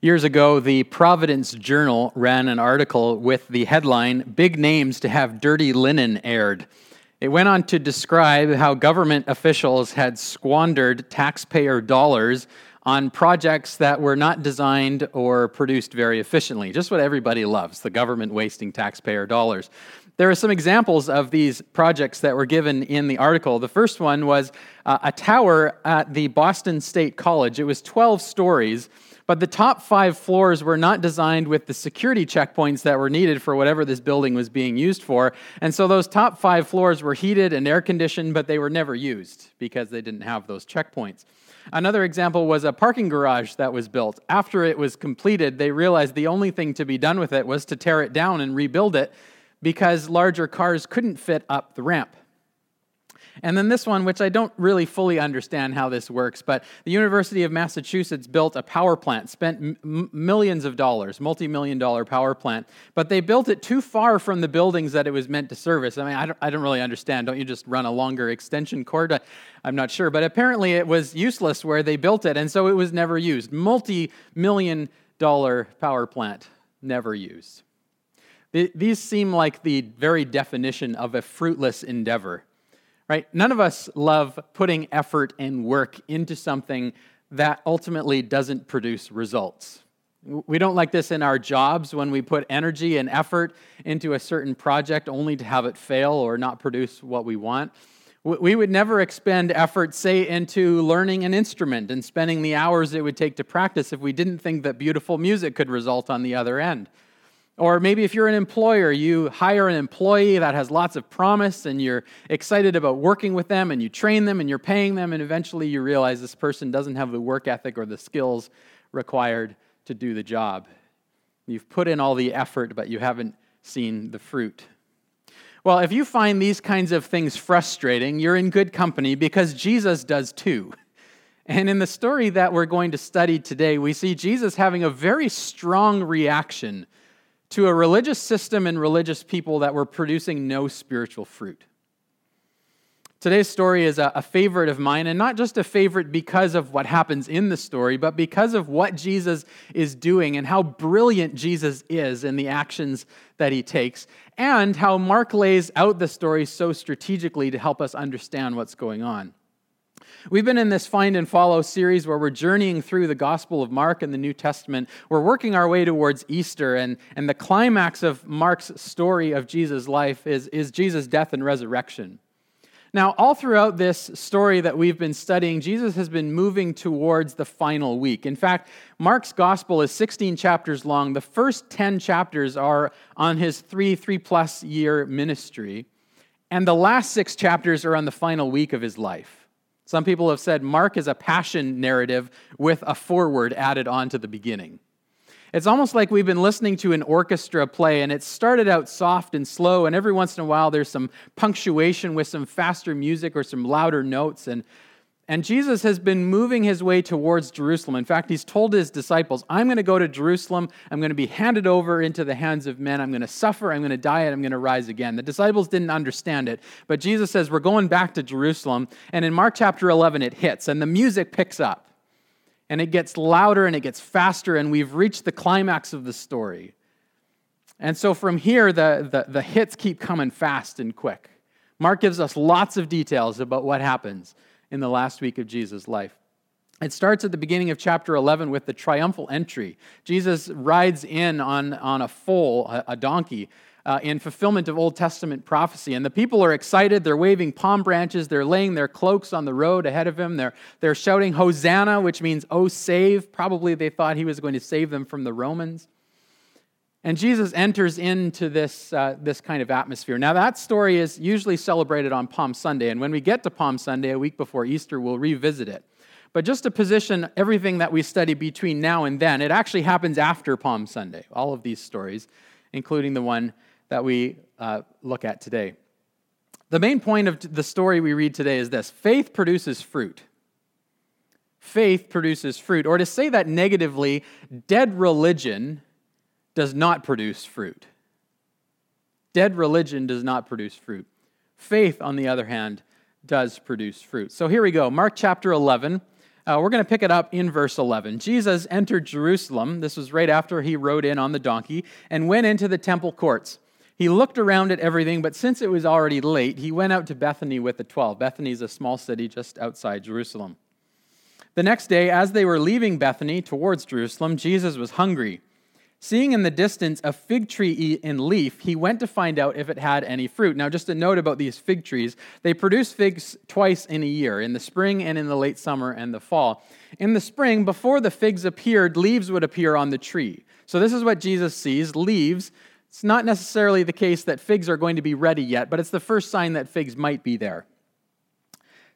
Years ago, the Providence Journal ran an article with the headline Big Names to Have Dirty Linen Aired. It went on to describe how government officials had squandered taxpayer dollars on projects that were not designed or produced very efficiently. Just what everybody loves the government wasting taxpayer dollars. There are some examples of these projects that were given in the article. The first one was uh, a tower at the Boston State College, it was 12 stories but the top five floors were not designed with the security checkpoints that were needed for whatever this building was being used for. And so those top five floors were heated and air conditioned, but they were never used because they didn't have those checkpoints. Another example was a parking garage that was built. After it was completed, they realized the only thing to be done with it was to tear it down and rebuild it because larger cars couldn't fit up the ramp. And then this one, which I don't really fully understand how this works, but the University of Massachusetts built a power plant, spent m- millions of dollars, multi million dollar power plant, but they built it too far from the buildings that it was meant to service. I mean, I don't, I don't really understand. Don't you just run a longer extension cord? I'm not sure. But apparently it was useless where they built it, and so it was never used. Multi million dollar power plant, never used. These seem like the very definition of a fruitless endeavor right? None of us love putting effort and work into something that ultimately doesn't produce results. We don't like this in our jobs when we put energy and effort into a certain project only to have it fail or not produce what we want. We would never expend effort, say, into learning an instrument and spending the hours it would take to practice if we didn't think that beautiful music could result on the other end. Or maybe if you're an employer, you hire an employee that has lots of promise and you're excited about working with them and you train them and you're paying them, and eventually you realize this person doesn't have the work ethic or the skills required to do the job. You've put in all the effort, but you haven't seen the fruit. Well, if you find these kinds of things frustrating, you're in good company because Jesus does too. And in the story that we're going to study today, we see Jesus having a very strong reaction to a religious system and religious people that were producing no spiritual fruit. Today's story is a, favorite of mine, and not just a favorite because of what happens in the story, but because of what Jesus is doing and how brilliant Jesus is in the actions that he takes, and how Mark lays out the story so strategically to help us understand what's going on. We've been in this Find and Follow series where we're journeying through the Gospel of Mark and the New Testament. We're working our way towards Easter, and, and the climax of Mark's story of Jesus' life is, is Jesus' death and resurrection. Now, all throughout this story that we've been studying, Jesus has been moving towards the final week. In fact, Mark's gospel is 16 chapters long. The first 10 chapters are on his three, three plus year ministry, and the last six chapters are on the final week of his life. Some people have said Mark is a passion narrative with a foreword added on to the beginning. It's almost like we've been listening to an orchestra play, and it started out soft and slow, and every once in a while there's some punctuation with some faster music or some louder notes, and and Jesus has been moving his way towards Jerusalem. In fact, he's told his disciples, I'm going to go to Jerusalem. I'm going to be handed over into the hands of men. I'm going to suffer. I'm going to die, and I'm going to rise again. The disciples didn't understand it, but Jesus says, We're going back to Jerusalem. And in Mark chapter 11, it hits, and the music picks up. And it gets louder and it gets faster, and we've reached the climax of the story. And so from here, the, the, the hits keep coming fast and quick. Mark gives us lots of details about what happens in the last week of Jesus' life. It starts at the beginning of chapter 11 with the triumphal entry. Jesus rides in on, on a foal, a, a donkey, uh, in fulfillment of Old Testament prophecy. And the people are excited. They're waving palm branches. They're laying their cloaks on the road ahead of him. They're, they're shouting, Hosanna, which means, Oh, save. Probably they thought he was going to save them from the Romans. And Jesus enters into this, uh, this kind of atmosphere. Now, that story is usually celebrated on Palm Sunday. And when we get to Palm Sunday, a week before Easter, we'll revisit it. But just to position everything that we study between now and then, it actually happens after Palm Sunday, all of these stories, including the one that we uh, look at today. The main point of the story we read today is this faith produces fruit. Faith produces fruit. Or to say that negatively, dead religion does not produce fruit. Dead religion does not produce fruit. Faith, on the other hand, does produce fruit. So here we go Mark chapter 11. Uh, we're going to pick it up in verse 11. Jesus entered Jerusalem. This was right after he rode in on the donkey and went into the temple courts. He looked around at everything, but since it was already late, he went out to Bethany with the twelve. Bethany is a small city just outside Jerusalem. The next day, as they were leaving Bethany towards Jerusalem, Jesus was hungry. Seeing in the distance a fig tree in leaf, he went to find out if it had any fruit. Now, just a note about these fig trees they produce figs twice in a year, in the spring and in the late summer and the fall. In the spring, before the figs appeared, leaves would appear on the tree. So, this is what Jesus sees leaves. It's not necessarily the case that figs are going to be ready yet, but it's the first sign that figs might be there.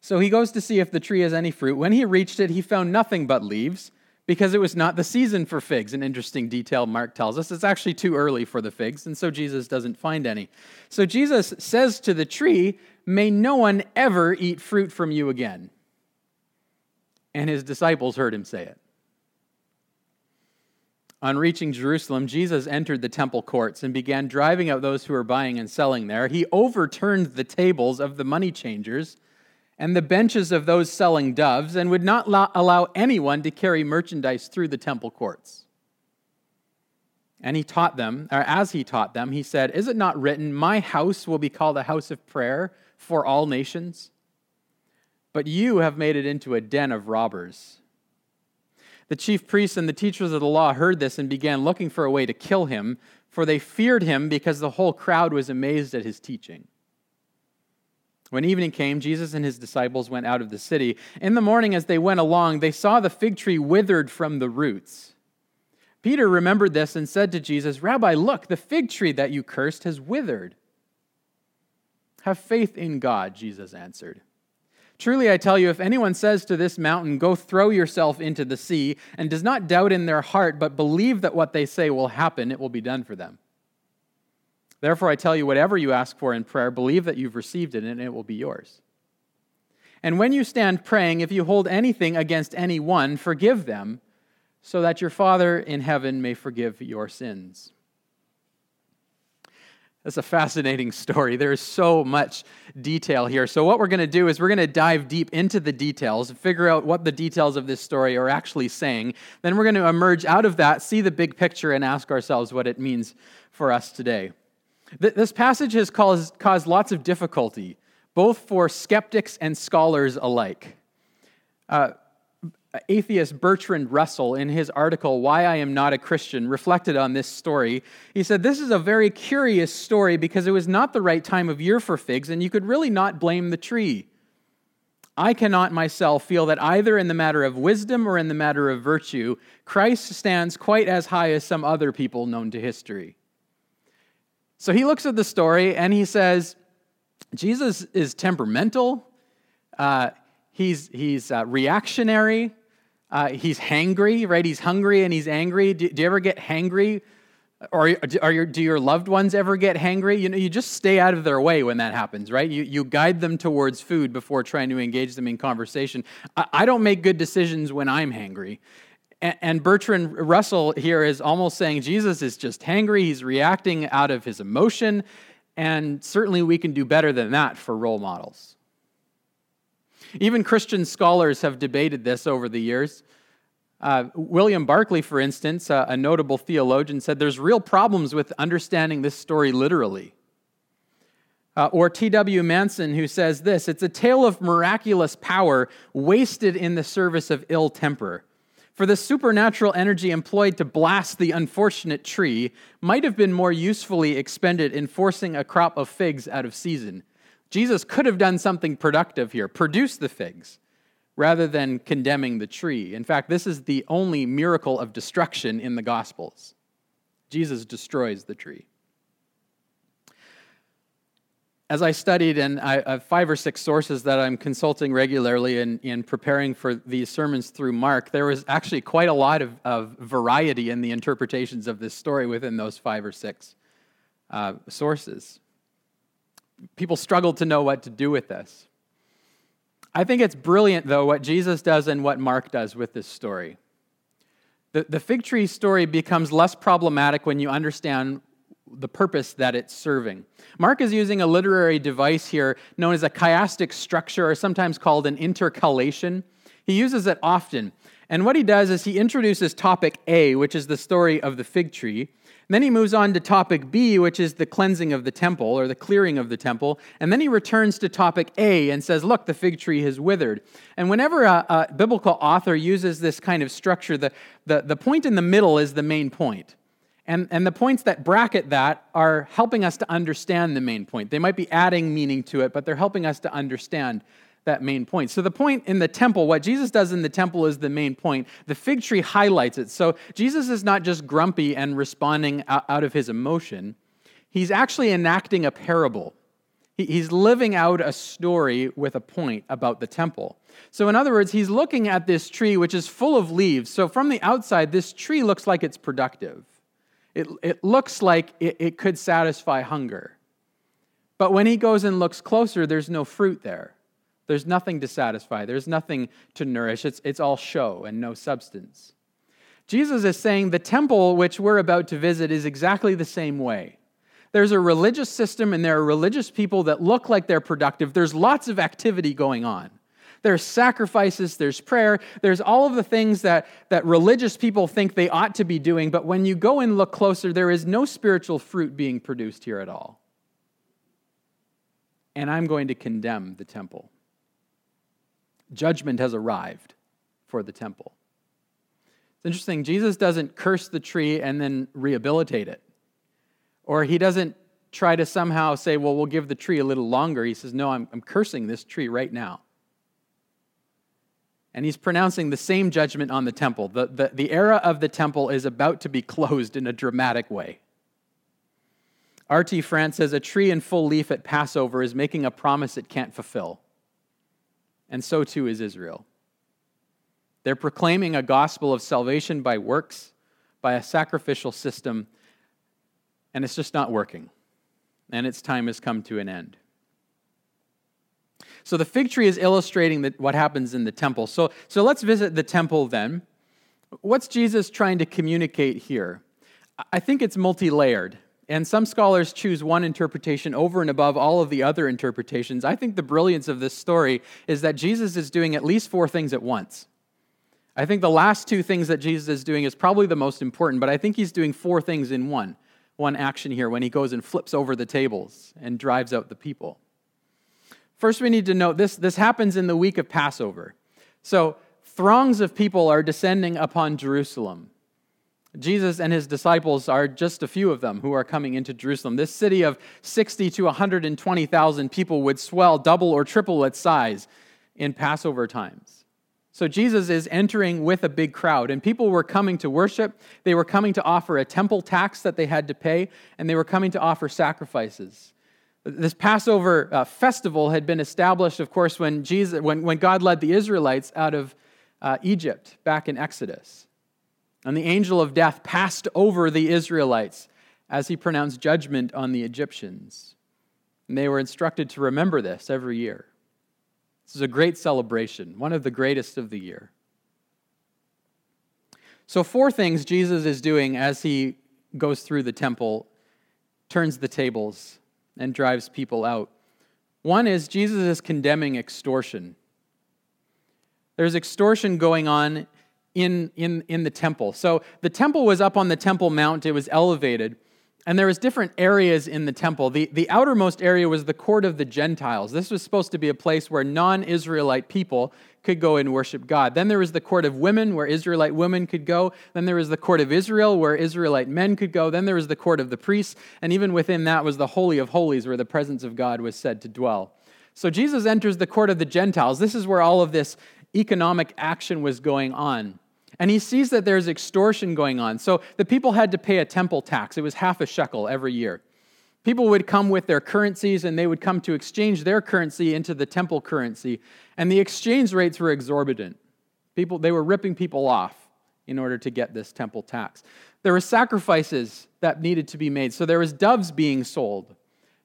So he goes to see if the tree has any fruit. When he reached it, he found nothing but leaves because it was not the season for figs. An interesting detail Mark tells us. It's actually too early for the figs, and so Jesus doesn't find any. So Jesus says to the tree, May no one ever eat fruit from you again. And his disciples heard him say it. On reaching Jerusalem, Jesus entered the temple courts and began driving out those who were buying and selling there. He overturned the tables of the money changers and the benches of those selling doves, and would not allow anyone to carry merchandise through the temple courts. And he taught them, or as he taught them, he said, Is it not written, My house will be called a house of prayer for all nations? But you have made it into a den of robbers. The chief priests and the teachers of the law heard this and began looking for a way to kill him, for they feared him because the whole crowd was amazed at his teaching. When evening came, Jesus and his disciples went out of the city. In the morning, as they went along, they saw the fig tree withered from the roots. Peter remembered this and said to Jesus, Rabbi, look, the fig tree that you cursed has withered. Have faith in God, Jesus answered. Truly, I tell you, if anyone says to this mountain, Go throw yourself into the sea, and does not doubt in their heart, but believe that what they say will happen, it will be done for them. Therefore, I tell you, whatever you ask for in prayer, believe that you've received it and it will be yours. And when you stand praying, if you hold anything against anyone, forgive them, so that your Father in heaven may forgive your sins. That's a fascinating story. There's so much detail here. So, what we're going to do is we're going to dive deep into the details, figure out what the details of this story are actually saying. Then we're going to emerge out of that, see the big picture, and ask ourselves what it means for us today. This passage has caused, caused lots of difficulty, both for skeptics and scholars alike. Uh, atheist Bertrand Russell, in his article, Why I Am Not a Christian, reflected on this story. He said, This is a very curious story because it was not the right time of year for figs, and you could really not blame the tree. I cannot myself feel that either in the matter of wisdom or in the matter of virtue, Christ stands quite as high as some other people known to history. So he looks at the story and he says, Jesus is temperamental, uh, he's, he's uh, reactionary, uh, he's hangry, right? He's hungry and he's angry. Do, do you ever get hangry? Or are your, do your loved ones ever get hangry? You know, you just stay out of their way when that happens, right? You, you guide them towards food before trying to engage them in conversation. I, I don't make good decisions when I'm hangry. And Bertrand Russell here is almost saying Jesus is just hangry, he's reacting out of his emotion, and certainly we can do better than that for role models. Even Christian scholars have debated this over the years. Uh, William Barclay, for instance, uh, a notable theologian, said there's real problems with understanding this story literally. Uh, or T.W. Manson, who says this it's a tale of miraculous power wasted in the service of ill temper for the supernatural energy employed to blast the unfortunate tree might have been more usefully expended in forcing a crop of figs out of season. Jesus could have done something productive here, produce the figs, rather than condemning the tree. In fact, this is the only miracle of destruction in the Gospels. Jesus destroys the tree as I studied, and I have five or six sources that I'm consulting regularly in, in preparing for these sermons through Mark, there was actually quite a lot of, of variety in the interpretations of this story within those five or six uh, sources. People struggled to know what to do with this. I think it's brilliant, though, what Jesus does and what Mark does with this story. The, the fig tree story becomes less problematic when you understand the purpose that it's serving. Mark is using a literary device here known as a chiastic structure, or sometimes called an intercalation. He uses it often. And what he does is he introduces topic A, which is the story of the fig tree. Then he moves on to topic B, which is the cleansing of the temple or the clearing of the temple. And then he returns to topic A and says, Look, the fig tree has withered. And whenever a, a biblical author uses this kind of structure, the, the, the point in the middle is the main point. And, and the points that bracket that are helping us to understand the main point. They might be adding meaning to it, but they're helping us to understand that main point. So, the point in the temple, what Jesus does in the temple is the main point. The fig tree highlights it. So, Jesus is not just grumpy and responding out of his emotion, he's actually enacting a parable. He's living out a story with a point about the temple. So, in other words, he's looking at this tree, which is full of leaves. So, from the outside, this tree looks like it's productive. It, it looks like it, it could satisfy hunger. But when he goes and looks closer, there's no fruit there. There's nothing to satisfy, there's nothing to nourish. It's, it's all show and no substance. Jesus is saying the temple which we're about to visit is exactly the same way. There's a religious system and there are religious people that look like they're productive. There's lots of activity going on. There's sacrifices, there's prayer, there's all of the things that, that religious people think they ought to be doing, but when you go and look closer, there is no spiritual fruit being produced here at all. And I'm going to condemn the temple. Judgment has arrived for the temple. It's interesting, Jesus doesn't curse the tree and then rehabilitate it. Or he doesn't try to somehow say, well, we'll give the tree a little longer. He says, no, I'm, I'm cursing this tree right now. And he's pronouncing the same judgment on the temple. The, the, the era of the temple is about to be closed in a dramatic way. R.T. France says a tree in full leaf at Passover is making a promise it can't fulfill and so too is Israel. They're proclaiming a gospel of salvation by works, by a sacrificial system, and it's just not working. And its time has come to an end. So the fig tree is illustrating what happens in the temple. So, so let's visit the temple then. What's Jesus trying to communicate here? I think it's multi layered. And some scholars choose one interpretation over and above all of the other interpretations. I think the brilliance of this story is that Jesus is doing at least four things at once. I think the last two things that Jesus is doing is probably the most important, but I think he's doing four things in one. One action here when he goes and flips over the tables and drives out the people. First, we need to note this, this happens in the week of Passover. So, throngs of people are descending upon Jerusalem. Jesus and his disciples are just a few of them who are coming into Jerusalem. This city of 60 to 120,000 people would swell double or triple its size in Passover times. So Jesus is entering with a big crowd, and people were coming to worship. They were coming to offer a temple tax that they had to pay, and they were coming to offer sacrifices. This Passover uh, festival had been established, of course, when, Jesus, when, when God led the Israelites out of uh, Egypt back in Exodus. And the angel of death passed over the Israelites as he pronounced judgment on the Egyptians. And they were instructed to remember this every year. This is a great celebration, one of the greatest of the year. So, four things Jesus is doing as he goes through the temple, turns the tables, and drives people out. One is Jesus is condemning extortion. There's extortion going on in, in, in the temple. So the temple was up on the Temple Mount, it was elevated. And there was different areas in the temple. The, the outermost area was the court of the Gentiles. This was supposed to be a place where non-Israelite people could go and worship God. Then there was the court of women where Israelite women could go. Then there was the court of Israel where Israelite men could go. Then there was the court of the priests. And even within that was the Holy of Holies where the presence of God was said to dwell. So Jesus enters the court of the Gentiles. This is where all of this economic action was going on. And he sees that there's extortion going on. So the people had to pay a temple tax. It was half a shekel every year. People would come with their currencies and they would come to exchange their currency into the temple currency. And the exchange rates were exorbitant. People, they were ripping people off in order to get this temple tax. There were sacrifices that needed to be made. So there was doves being sold.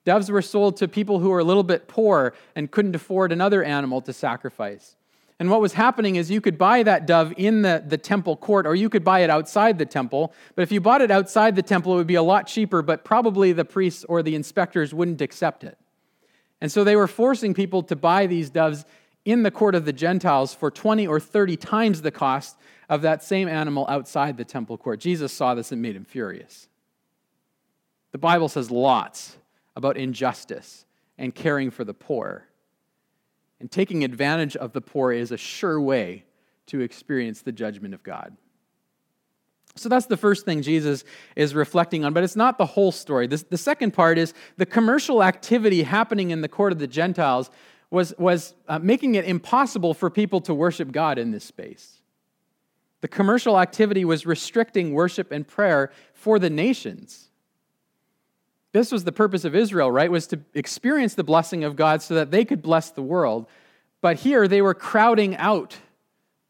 Doves were sold to people who were a little bit poor and couldn't afford another animal to sacrifice. And what was happening is you could buy that dove in the, the temple court, or you could buy it outside the temple. But if you bought it outside the temple, it would be a lot cheaper, but probably the priests or the inspectors wouldn't accept it. And so they were forcing people to buy these doves in the court of the Gentiles for 20 or 30 times the cost of that same animal outside the temple court. Jesus saw this and made him furious. The Bible says lots about injustice and caring for the poor. And taking advantage of the poor is a sure way to experience the judgment of God. So that's the first thing Jesus is reflecting on, but it's not the whole story. The second part is the commercial activity happening in the court of the Gentiles was, was uh, making it impossible for people to worship God in this space. The commercial activity was restricting worship and prayer for the nations. This was the purpose of Israel, right? Was to experience the blessing of God so that they could bless the world. But here they were crowding out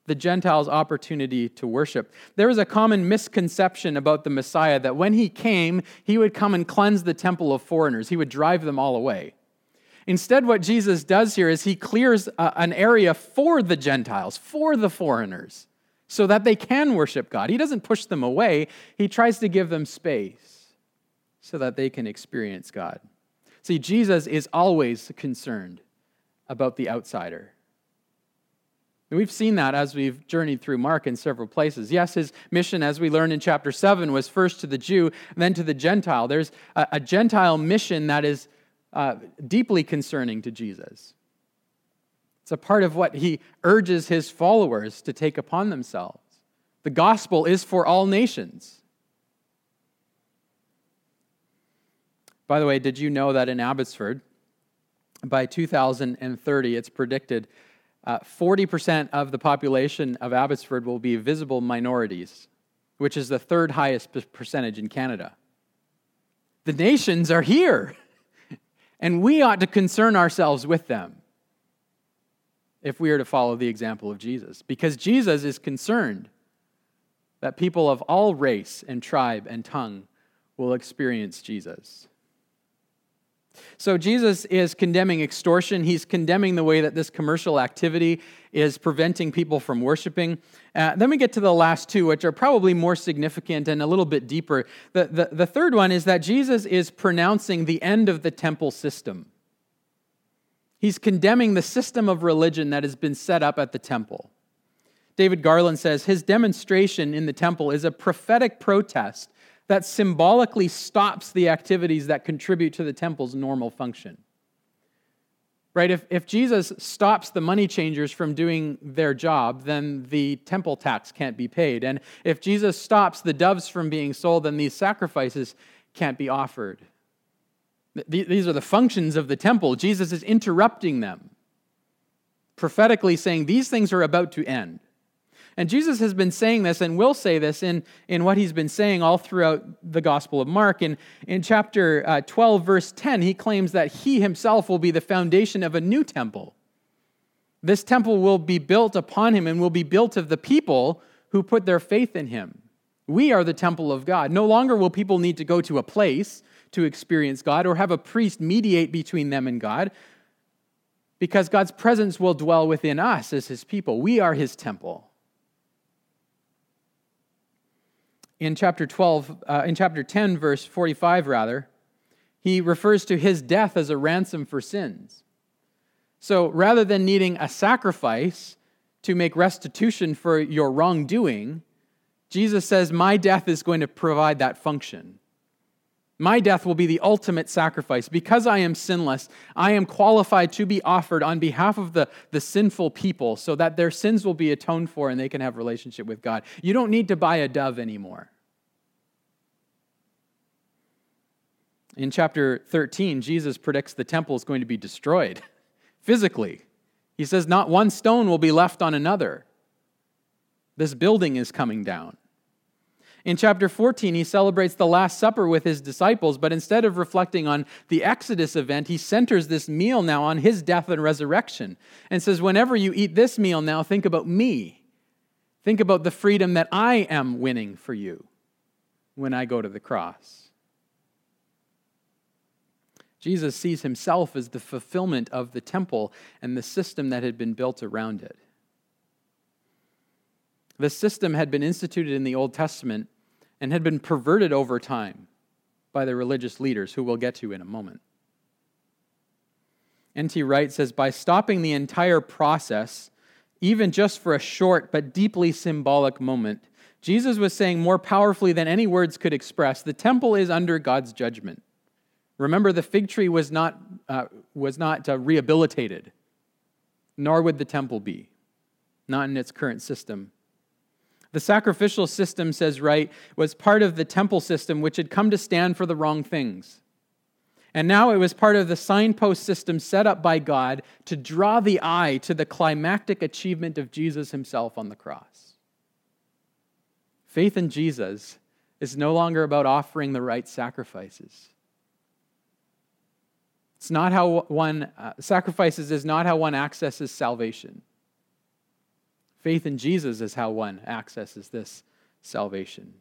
the Gentiles' opportunity to worship. There was a common misconception about the Messiah that when he came, he would come and cleanse the temple of foreigners, he would drive them all away. Instead, what Jesus does here is he clears an area for the Gentiles, for the foreigners, so that they can worship God. He doesn't push them away, he tries to give them space so that they can experience God. See, Jesus is always concerned about the outsider. And we've seen that as we've journeyed through Mark in several places. Yes, his mission, as we learned in chapter 7, was first to the Jew, then to the Gentile. There's a, a Gentile mission that is uh, deeply concerning to Jesus. It's a part of what he urges his followers to take upon themselves. The gospel is for all nations. By the way, did you know that in Abbotsford, by 2030, it's predicted uh, 40% of the population of Abbotsford will be visible minorities, which is the third highest percentage in Canada. The nations are here, and we ought to concern ourselves with them if we are to follow the example of Jesus, because Jesus is concerned that people of all race and tribe and tongue will experience Jesus. So Jesus is condemning extortion. He's condemning the way that this commercial activity is preventing people from worshiping. Uh, then we get to the last two, which are probably more significant and a little bit deeper. The, the, the third one is that Jesus is pronouncing the end of the temple system. He's condemning the system of religion that has been set up at the temple. David Garland says his demonstration in the temple is a prophetic protest that symbolically stops the activities that contribute to the temple's normal function. Right? If, if Jesus stops the money changers from doing their job, then the temple tax can't be paid. And if Jesus stops the doves from being sold, then these sacrifices can't be offered. These are the functions of the temple. Jesus is interrupting them, prophetically saying these things are about to end. And Jesus has been saying this and will say this in, in what he's been saying all throughout the Gospel of Mark. In, in chapter uh, 12, verse 10, he claims that he himself will be the foundation of a new temple. This temple will be built upon him and will be built of the people who put their faith in him. We are the temple of God. No longer will people need to go to a place to experience God or have a priest mediate between them and God because God's presence will dwell within us as his people. We are his temple. In chapter 12, uh, in chapter 10, verse 45, rather, he refers to his death as a ransom for sins. So rather than needing a sacrifice to make restitution for your wrongdoing, Jesus says, My death is going to provide that function. My death will be the ultimate sacrifice. Because I am sinless, I am qualified to be offered on behalf of the, the sinful people so that their sins will be atoned for and they can have relationship with God. You don't need to buy a dove anymore. In chapter 13, Jesus predicts the temple is going to be destroyed physically. He says, Not one stone will be left on another. This building is coming down. In chapter 14, he celebrates the Last Supper with his disciples, but instead of reflecting on the Exodus event, he centers this meal now on his death and resurrection and says, Whenever you eat this meal now, think about me. Think about the freedom that I am winning for you when I go to the cross. Jesus sees himself as the fulfillment of the temple and the system that had been built around it. The system had been instituted in the Old Testament and had been perverted over time by the religious leaders, who we'll get to in a moment. N.T. Wright says, by stopping the entire process, even just for a short but deeply symbolic moment, Jesus was saying more powerfully than any words could express the temple is under God's judgment. Remember, the fig tree was not, uh, was not uh, rehabilitated, nor would the temple be, not in its current system. The sacrificial system, says Wright, was part of the temple system which had come to stand for the wrong things. And now it was part of the signpost system set up by God to draw the eye to the climactic achievement of Jesus himself on the cross. Faith in Jesus is no longer about offering the right sacrifices. It's not how one uh, sacrifices is not how one accesses salvation. Faith in Jesus is how one accesses this salvation,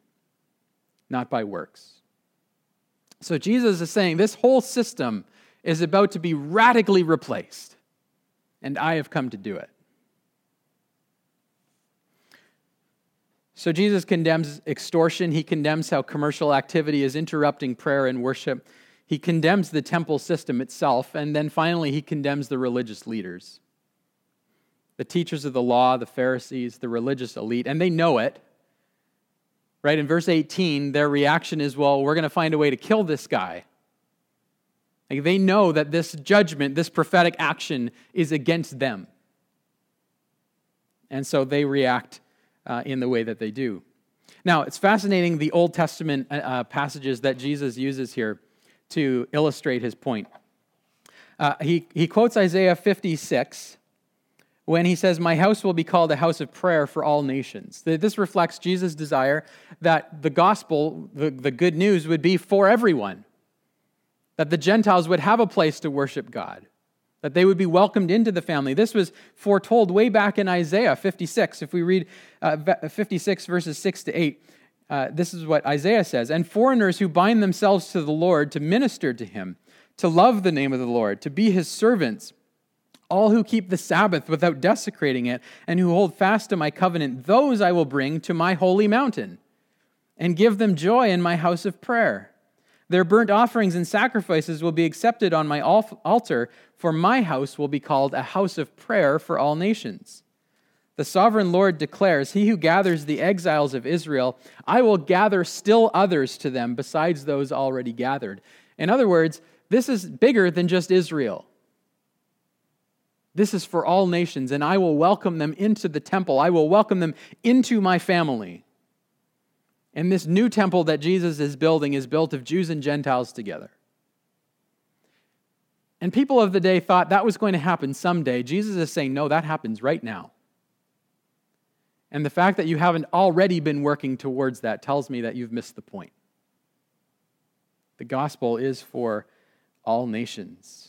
not by works. So Jesus is saying this whole system is about to be radically replaced, and I have come to do it. So Jesus condemns extortion. He condemns how commercial activity is interrupting prayer and worship. He condemns the temple system itself. And then finally, he condemns the religious leaders the teachers of the law, the Pharisees, the religious elite, and they know it. Right? In verse 18, their reaction is, well, we're going to find a way to kill this guy. Like they know that this judgment, this prophetic action is against them. And so they react uh, in the way that they do. Now, it's fascinating the Old Testament uh, uh passages that Jesus uses here to illustrate his point. Uh, he, he quotes Isaiah 56 when he says, My house will be called a house of prayer for all nations. This reflects Jesus' desire that the gospel, the, the good news, would be for everyone, that the Gentiles would have a place to worship God, that they would be welcomed into the family. This was foretold way back in Isaiah 56. If we read uh, 56, verses 6 to 8, uh, this is what Isaiah says And foreigners who bind themselves to the Lord to minister to him, to love the name of the Lord, to be his servants, all who keep the Sabbath without desecrating it, and who hold fast to my covenant, those I will bring to my holy mountain, and give them joy in my house of prayer. Their burnt offerings and sacrifices will be accepted on my altar, for my house will be called a house of prayer for all nations. The sovereign Lord declares, He who gathers the exiles of Israel, I will gather still others to them besides those already gathered. In other words, this is bigger than just Israel. This is for all nations, and I will welcome them into the temple. I will welcome them into my family. And this new temple that Jesus is building is built of Jews and Gentiles together. And people of the day thought that was going to happen someday. Jesus is saying, no, that happens right now. And the fact that you haven't already been working towards that tells me that you've missed the point. The gospel is for all nations.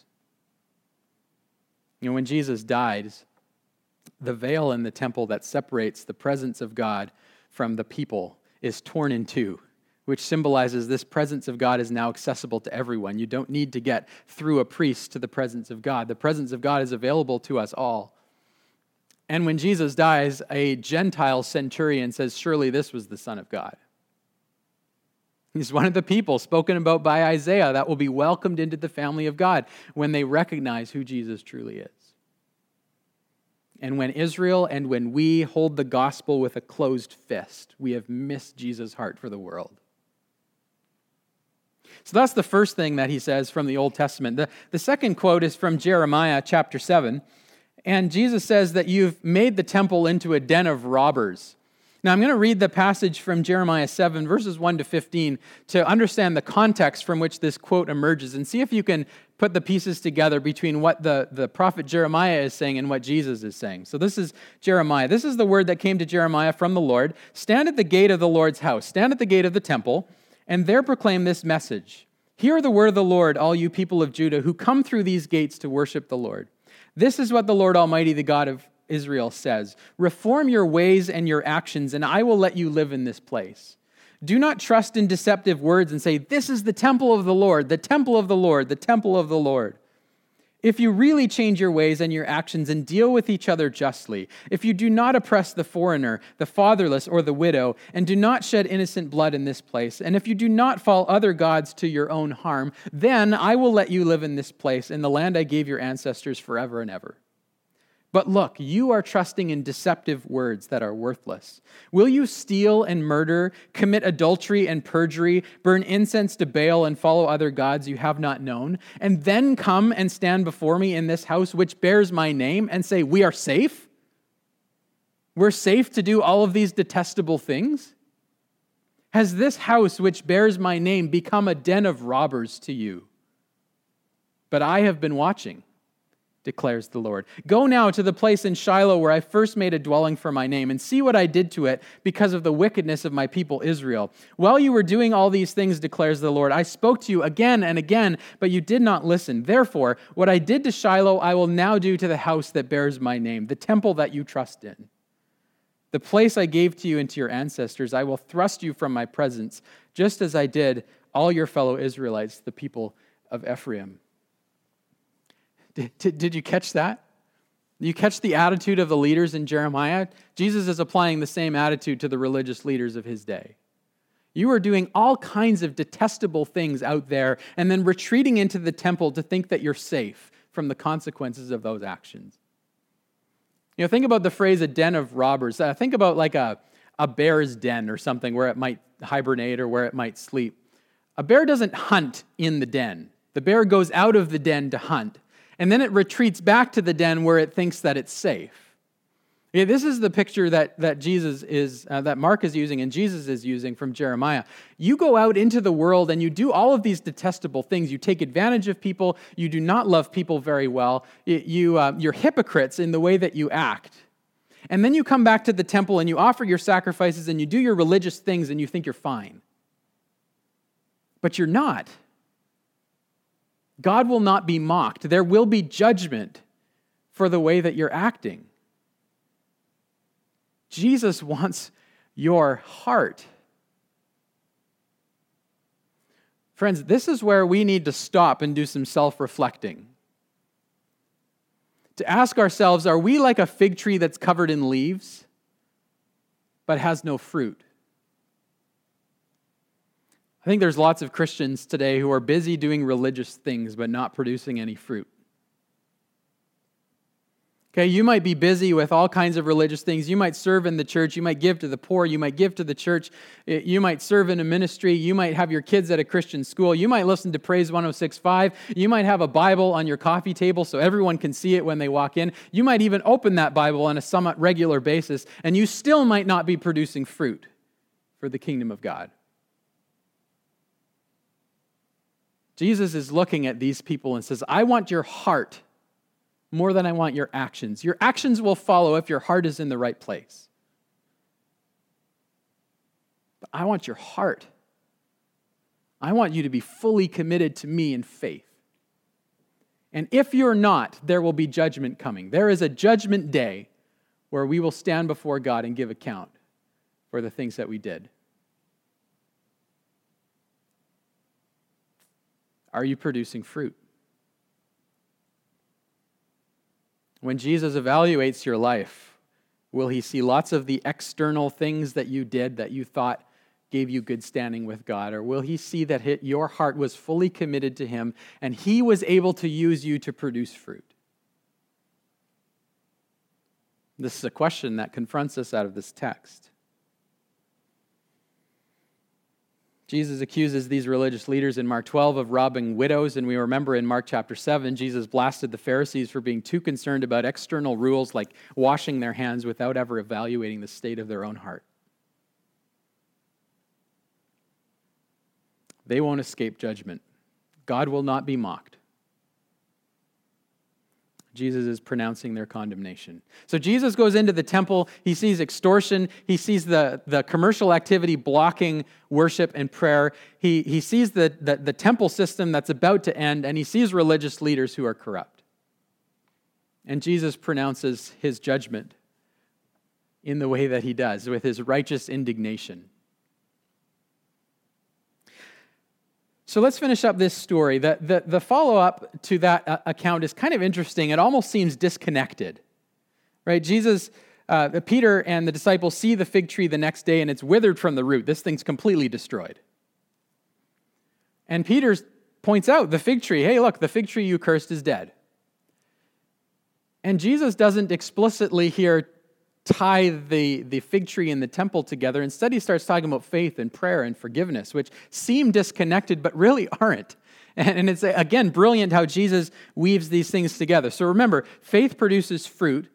You know, when Jesus dies, the veil in the temple that separates the presence of God from the people is torn in two, which symbolizes this presence of God is now accessible to everyone. You don't need to get through a priest to the presence of God. The presence of God is available to us all. And when Jesus dies, a Gentile centurion says, Surely this was the Son of God. He's one of the people spoken about by Isaiah that will be welcomed into the family of God when they recognize who Jesus truly is. And when Israel and when we hold the gospel with a closed fist, we have missed Jesus' heart for the world. So that's the first thing that he says from the Old Testament. The, the second quote is from Jeremiah chapter 7. And Jesus says that you've made the temple into a den of robbers. Now, I'm going to read the passage from Jeremiah 7, verses 1 to 15, to understand the context from which this quote emerges and see if you can put the pieces together between what the, the prophet Jeremiah is saying and what Jesus is saying. So, this is Jeremiah. This is the word that came to Jeremiah from the Lord Stand at the gate of the Lord's house, stand at the gate of the temple, and there proclaim this message Hear the word of the Lord, all you people of Judah who come through these gates to worship the Lord. This is what the Lord Almighty, the God of Israel says Reform your ways and your actions, and I will let you live in this place. Do not trust in deceptive words and say, This is the temple of the Lord, the temple of the Lord, the temple of the Lord. If you really change your ways and your actions and deal with each other justly, if you do not oppress the foreigner, the fatherless, or the widow, and do not shed innocent blood in this place, and if you do not fall other gods to your own harm, then I will let you live in this place, in the land I gave your ancestors forever and ever. But look, you are trusting in deceptive words that are worthless. Will you steal and murder, commit adultery and perjury, burn incense to Baal, and follow other gods you have not known, and then come and stand before me in this house which bears my name and say, We are safe? We're safe to do all of these detestable things? Has this house which bears my name become a den of robbers to you? But I have been watching declares the Lord. Go now to the place in Shiloh where I first made a dwelling for my name, and see what I did to it because of the wickedness of my people Israel. While you were doing all these things, declares the Lord, I spoke to you again and again, but you did not listen. Therefore, what I did to Shiloh, I will now do to the house that bears my name, the temple that you trust in. The place I gave to you and to your ancestors, I will thrust you from my presence, just as I did all your fellow Israelites, the people of Ephraim. Did, did, you catch that? You catch the attitude of the leaders in Jeremiah? Jesus is applying the same attitude to the religious leaders of his day. You are doing all kinds of detestable things out there and then retreating into the temple to think that you're safe from the consequences of those actions. You know, think about the phrase a den of robbers. Uh, think about like a, a bear's den or something where it might hibernate or where it might sleep. A bear doesn't hunt in the den, the bear goes out of the den to hunt and then it retreats back to the den where it thinks that it's safe. Yeah, this is the picture that, that Jesus is, uh, that Mark is using and Jesus is using from Jeremiah. You go out into the world and you do all of these detestable things. You take advantage of people. You do not love people very well. You, uh, you're hypocrites in the way that you act. And then you come back to the temple and you offer your sacrifices and you do your religious things and you think you're fine. But you're not. God will not be mocked. There will be judgment for the way that you're acting. Jesus wants your heart. Friends, this is where we need to stop and do some self reflecting. To ask ourselves are we like a fig tree that's covered in leaves but has no fruit? I think there's lots of Christians today who are busy doing religious things but not producing any fruit. Okay, you might be busy with all kinds of religious things. You might serve in the church. You might give to the poor. You might give to the church. You might serve in a ministry. You might have your kids at a Christian school. You might listen to Praise 1065. You might have a Bible on your coffee table so everyone can see it when they walk in. You might even open that Bible on a somewhat regular basis, and you still might not be producing fruit for the kingdom of God. Jesus is looking at these people and says, I want your heart more than I want your actions. Your actions will follow if your heart is in the right place. But I want your heart. I want you to be fully committed to me in faith. And if you're not, there will be judgment coming. There is a judgment day where we will stand before God and give account for the things that we did. Are you producing fruit? When Jesus evaluates your life, will he see lots of the external things that you did that you thought gave you good standing with God? Or will he see that your heart was fully committed to him and he was able to use you to produce fruit? This is a question that confronts us out of this text. Jesus accuses these religious leaders in Mark 12 of robbing widows, and we remember in Mark chapter 7, Jesus blasted the Pharisees for being too concerned about external rules like washing their hands without ever evaluating the state of their own heart. They won't escape judgment. God will not be mocked. Jesus is pronouncing their condemnation. So Jesus goes into the temple. He sees extortion. He sees the, the commercial activity blocking worship and prayer. He, he sees the, the, the temple system that's about to end, and he sees religious leaders who are corrupt. And Jesus pronounces his judgment in the way that he does, with his righteous indignation. So let's finish up this story. The, the, the follow up to that uh, account is kind of interesting. It almost seems disconnected, right? Jesus, uh, Peter, and the disciples see the fig tree the next day and it's withered from the root. This thing's completely destroyed. And Peter points out the fig tree hey, look, the fig tree you cursed is dead. And Jesus doesn't explicitly here tie the, the fig tree and the temple together. Instead, he starts talking about faith and prayer and forgiveness, which seem disconnected but really aren't. And it's, again, brilliant how Jesus weaves these things together. So remember, faith produces fruit,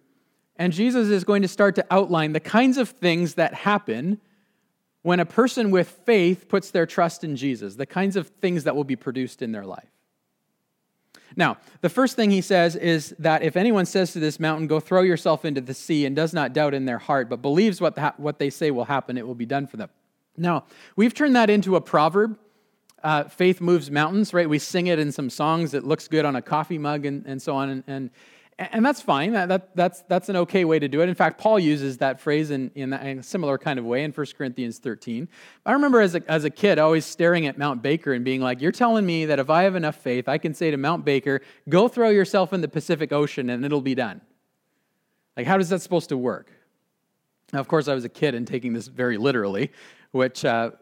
and Jesus is going to start to outline the kinds of things that happen when a person with faith puts their trust in Jesus, the kinds of things that will be produced in their life. Now, the first thing he says is that if anyone says to this mountain, Go throw yourself into the sea, and does not doubt in their heart, but believes what, the, what they say will happen, it will be done for them. Now, we've turned that into a proverb. Uh, faith moves mountains, right? We sing it in some songs. It looks good on a coffee mug and, and so on. And, and and that's fine. That, that, that's, that's an okay way to do it. In fact, Paul uses that phrase in, in, a similar kind of way in 1 Corinthians 13. I remember as a, as a kid always staring at Mount Baker and being like, You're telling me that if I have enough faith, I can say to Mount Baker, Go throw yourself in the Pacific Ocean and it'll be done. Like, how is that supposed to work? Now, of course, I was a kid and taking this very literally, which uh,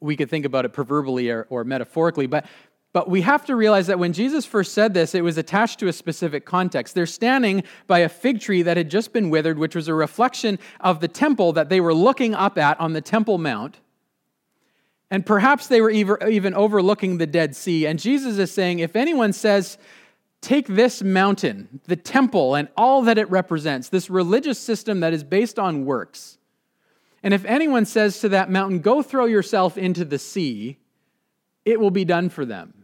we could think about it proverbially or, or metaphorically. But but we have to realize that when Jesus first said this, it was attached to a specific context. They're standing by a fig tree that had just been withered, which was a reflection of the temple that they were looking up at on the Temple Mount. And perhaps they were even overlooking the Dead Sea. And Jesus is saying, if anyone says, Take this mountain, the temple, and all that it represents, this religious system that is based on works, and if anyone says to that mountain, Go throw yourself into the sea, it will be done for them.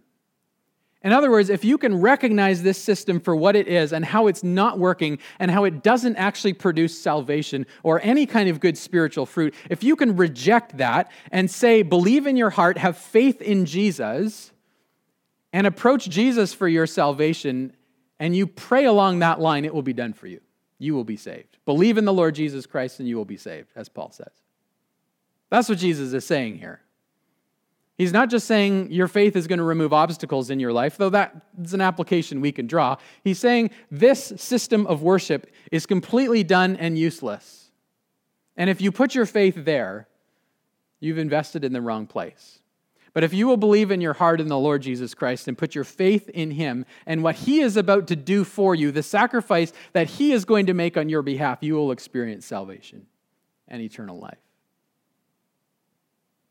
In other words, if you can recognize this system for what it is and how it's not working and how it doesn't actually produce salvation or any kind of good spiritual fruit, if you can reject that and say, believe in your heart, have faith in Jesus, and approach Jesus for your salvation, and you pray along that line, it will be done for you. You will be saved. Believe in the Lord Jesus Christ and you will be saved, as Paul says. That's what Jesus is saying here. He's not just saying your faith is going to remove obstacles in your life, though that's an application we can draw. He's saying this system of worship is completely done and useless. And if you put your faith there, you've invested in the wrong place. But if you will believe in your heart in the Lord Jesus Christ and put your faith in Him and what He is about to do for you, the sacrifice that He is going to make on your behalf, you will experience salvation and eternal life.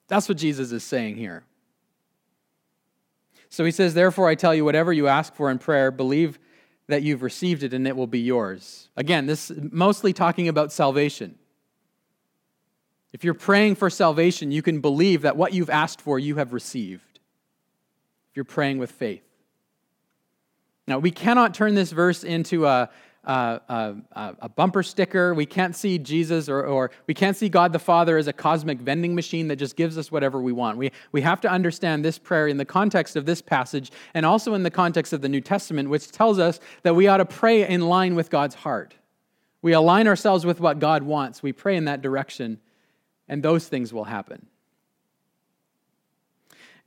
That's what Jesus is saying here. So he says, Therefore, I tell you, whatever you ask for in prayer, believe that you've received it and it will be yours. Again, this mostly talking about salvation. If you're praying for salvation, you can believe that what you've asked for, you have received. If you're praying with faith. Now, we cannot turn this verse into a, a, a, bumper sticker. We can't see Jesus or, or we can't see God the Father as a cosmic vending machine that just gives us whatever we want. We, we have to understand this prayer in the context of this passage and also in the context of the New Testament, which tells us that we ought to pray in line with God's heart. We align ourselves with what God wants. We pray in that direction, and those things will happen.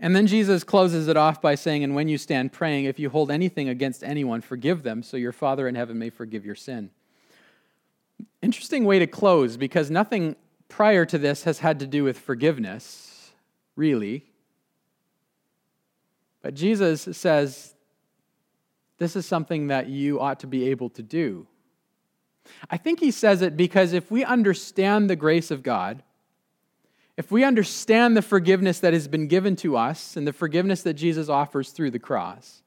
And then Jesus closes it off by saying, And when you stand praying, if you hold anything against anyone, forgive them, so your Father in heaven may forgive your sin. Interesting way to close because nothing prior to this has had to do with forgiveness, really. But Jesus says, This is something that you ought to be able to do. I think he says it because if we understand the grace of God, if we understand the forgiveness that has been given to us and the forgiveness that Jesus offers through the cross,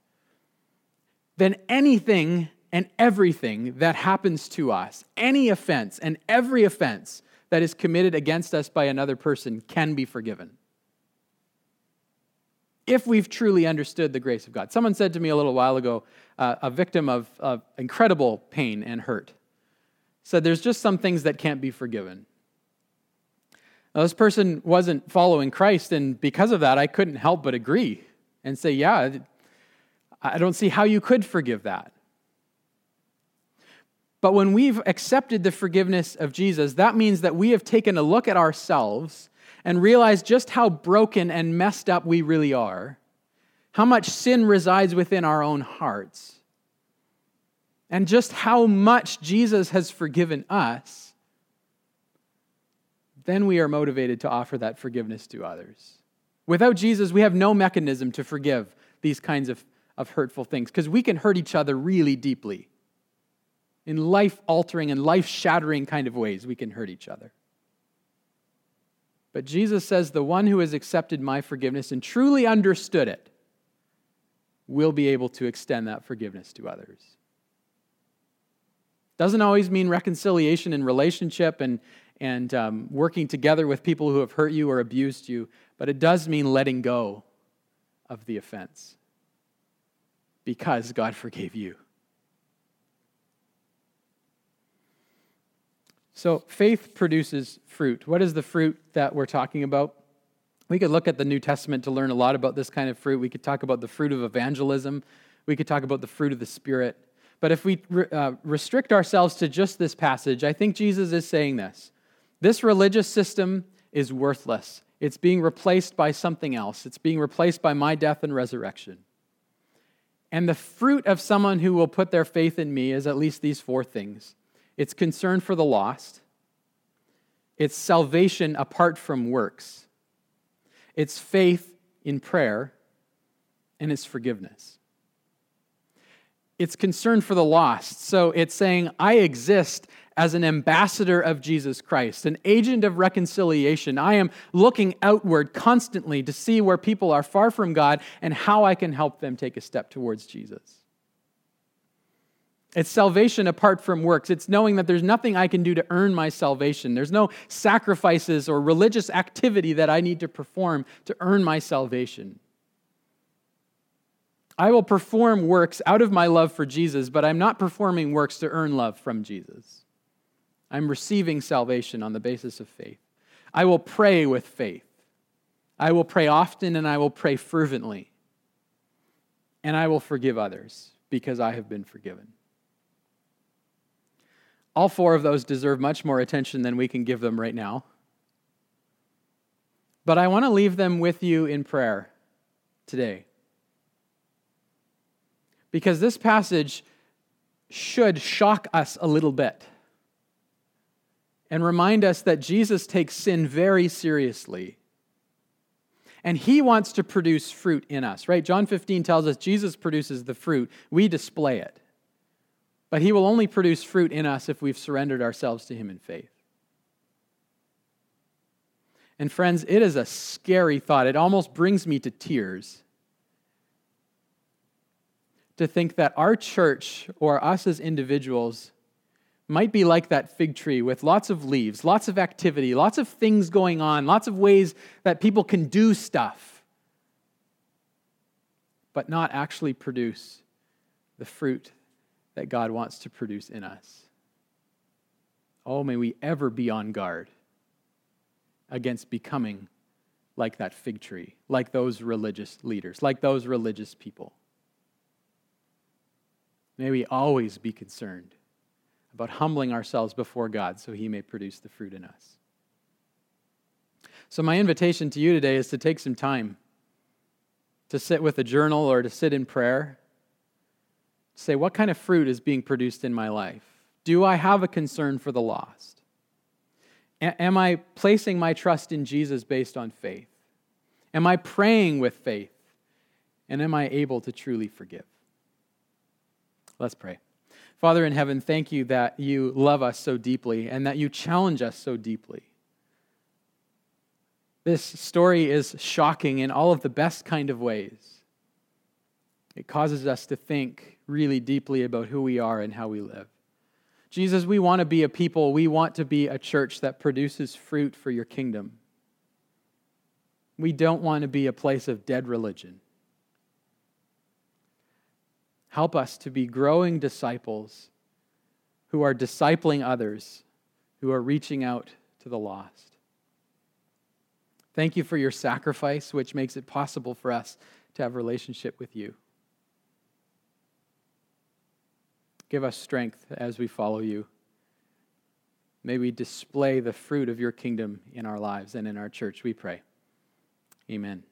then anything and everything that happens to us, any offense and every offense that is committed against us by another person, can be forgiven. If we've truly understood the grace of God. Someone said to me a little while ago, uh, a victim of, of incredible pain and hurt, said, There's just some things that can't be forgiven. Now, this person wasn't following Christ, and because of that, I couldn't help but agree and say, Yeah, I don't see how you could forgive that. But when we've accepted the forgiveness of Jesus, that means that we have taken a look at ourselves and realized just how broken and messed up we really are, how much sin resides within our own hearts, and just how much Jesus has forgiven us, then we are motivated to offer that forgiveness to others. Without Jesus, we have no mechanism to forgive these kinds of, of hurtful things because we can hurt each other really deeply. In life altering and life shattering kind of ways, we can hurt each other. But Jesus says, The one who has accepted my forgiveness and truly understood it will be able to extend that forgiveness to others. Doesn't always mean reconciliation in relationship and, and um, working together with people who have hurt you or abused you, but it does mean letting go of the offense because God forgave you. So, faith produces fruit. What is the fruit that we're talking about? We could look at the New Testament to learn a lot about this kind of fruit. We could talk about the fruit of evangelism. We could talk about the fruit of the Spirit. But if we uh, restrict ourselves to just this passage, I think Jesus is saying this. This religious system is worthless. It's being replaced by something else. It's being replaced by my death and resurrection. And the fruit of someone who will put their faith in me is at least these four things it's concern for the lost, it's salvation apart from works, it's faith in prayer, and it's forgiveness. It's concern for the lost. So it's saying, I exist as an ambassador of Jesus Christ, an agent of reconciliation. I am looking outward constantly to see where people are far from God and how I can help them take a step towards Jesus. It's salvation apart from works. It's knowing that there's nothing I can do to earn my salvation. There's no sacrifices or religious activity that I need to perform to earn my salvation. I will perform works out of my love for Jesus, but I'm not performing works to earn love from Jesus. I'm receiving salvation on the basis of faith. I will pray with faith. I will pray often and I will pray fervently. And I will forgive others because I have been forgiven. All four of those deserve much more attention than we can give them right now. But I want to leave them with you in prayer today. Because this passage should shock us a little bit and remind us that Jesus takes sin very seriously. And he wants to produce fruit in us, right? John 15 tells us Jesus produces the fruit, we display it. But he will only produce fruit in us if we've surrendered ourselves to him in faith. And friends, it is a scary thought. It almost brings me to tears to think that our church or us as individuals might be like that fig tree with lots of leaves, lots of activity, lots of things going on, lots of ways that people can do stuff, but not actually produce the fruit that God wants to produce in us. Oh, may we ever be on guard against becoming like that fig tree, like those religious leaders, like those religious people. May we always be concerned about humbling ourselves before God so He may produce the fruit in us. So, my invitation to you today is to take some time to sit with a journal or to sit in prayer say, what kind of fruit is being produced in my life? Do I have a concern for the lost? A- am I placing my trust in Jesus based on faith? Am I praying with faith? And am I able to truly forgive? Let's pray. Father in heaven, thank you that you love us so deeply and that you challenge us so deeply. This story is shocking in all of the best kind of ways. It causes us to think really deeply about who we are and how we live. Jesus, we want to be a people, we want to be a church that produces fruit for your kingdom. We don't want to be a place of dead religion. Help us to be growing disciples who are discipling others, who are reaching out to the lost. Thank you for your sacrifice, which makes it possible for us to have relationship with you. Give us strength as we follow you. May we display the fruit of your kingdom in our lives and in our church, we pray. Amen.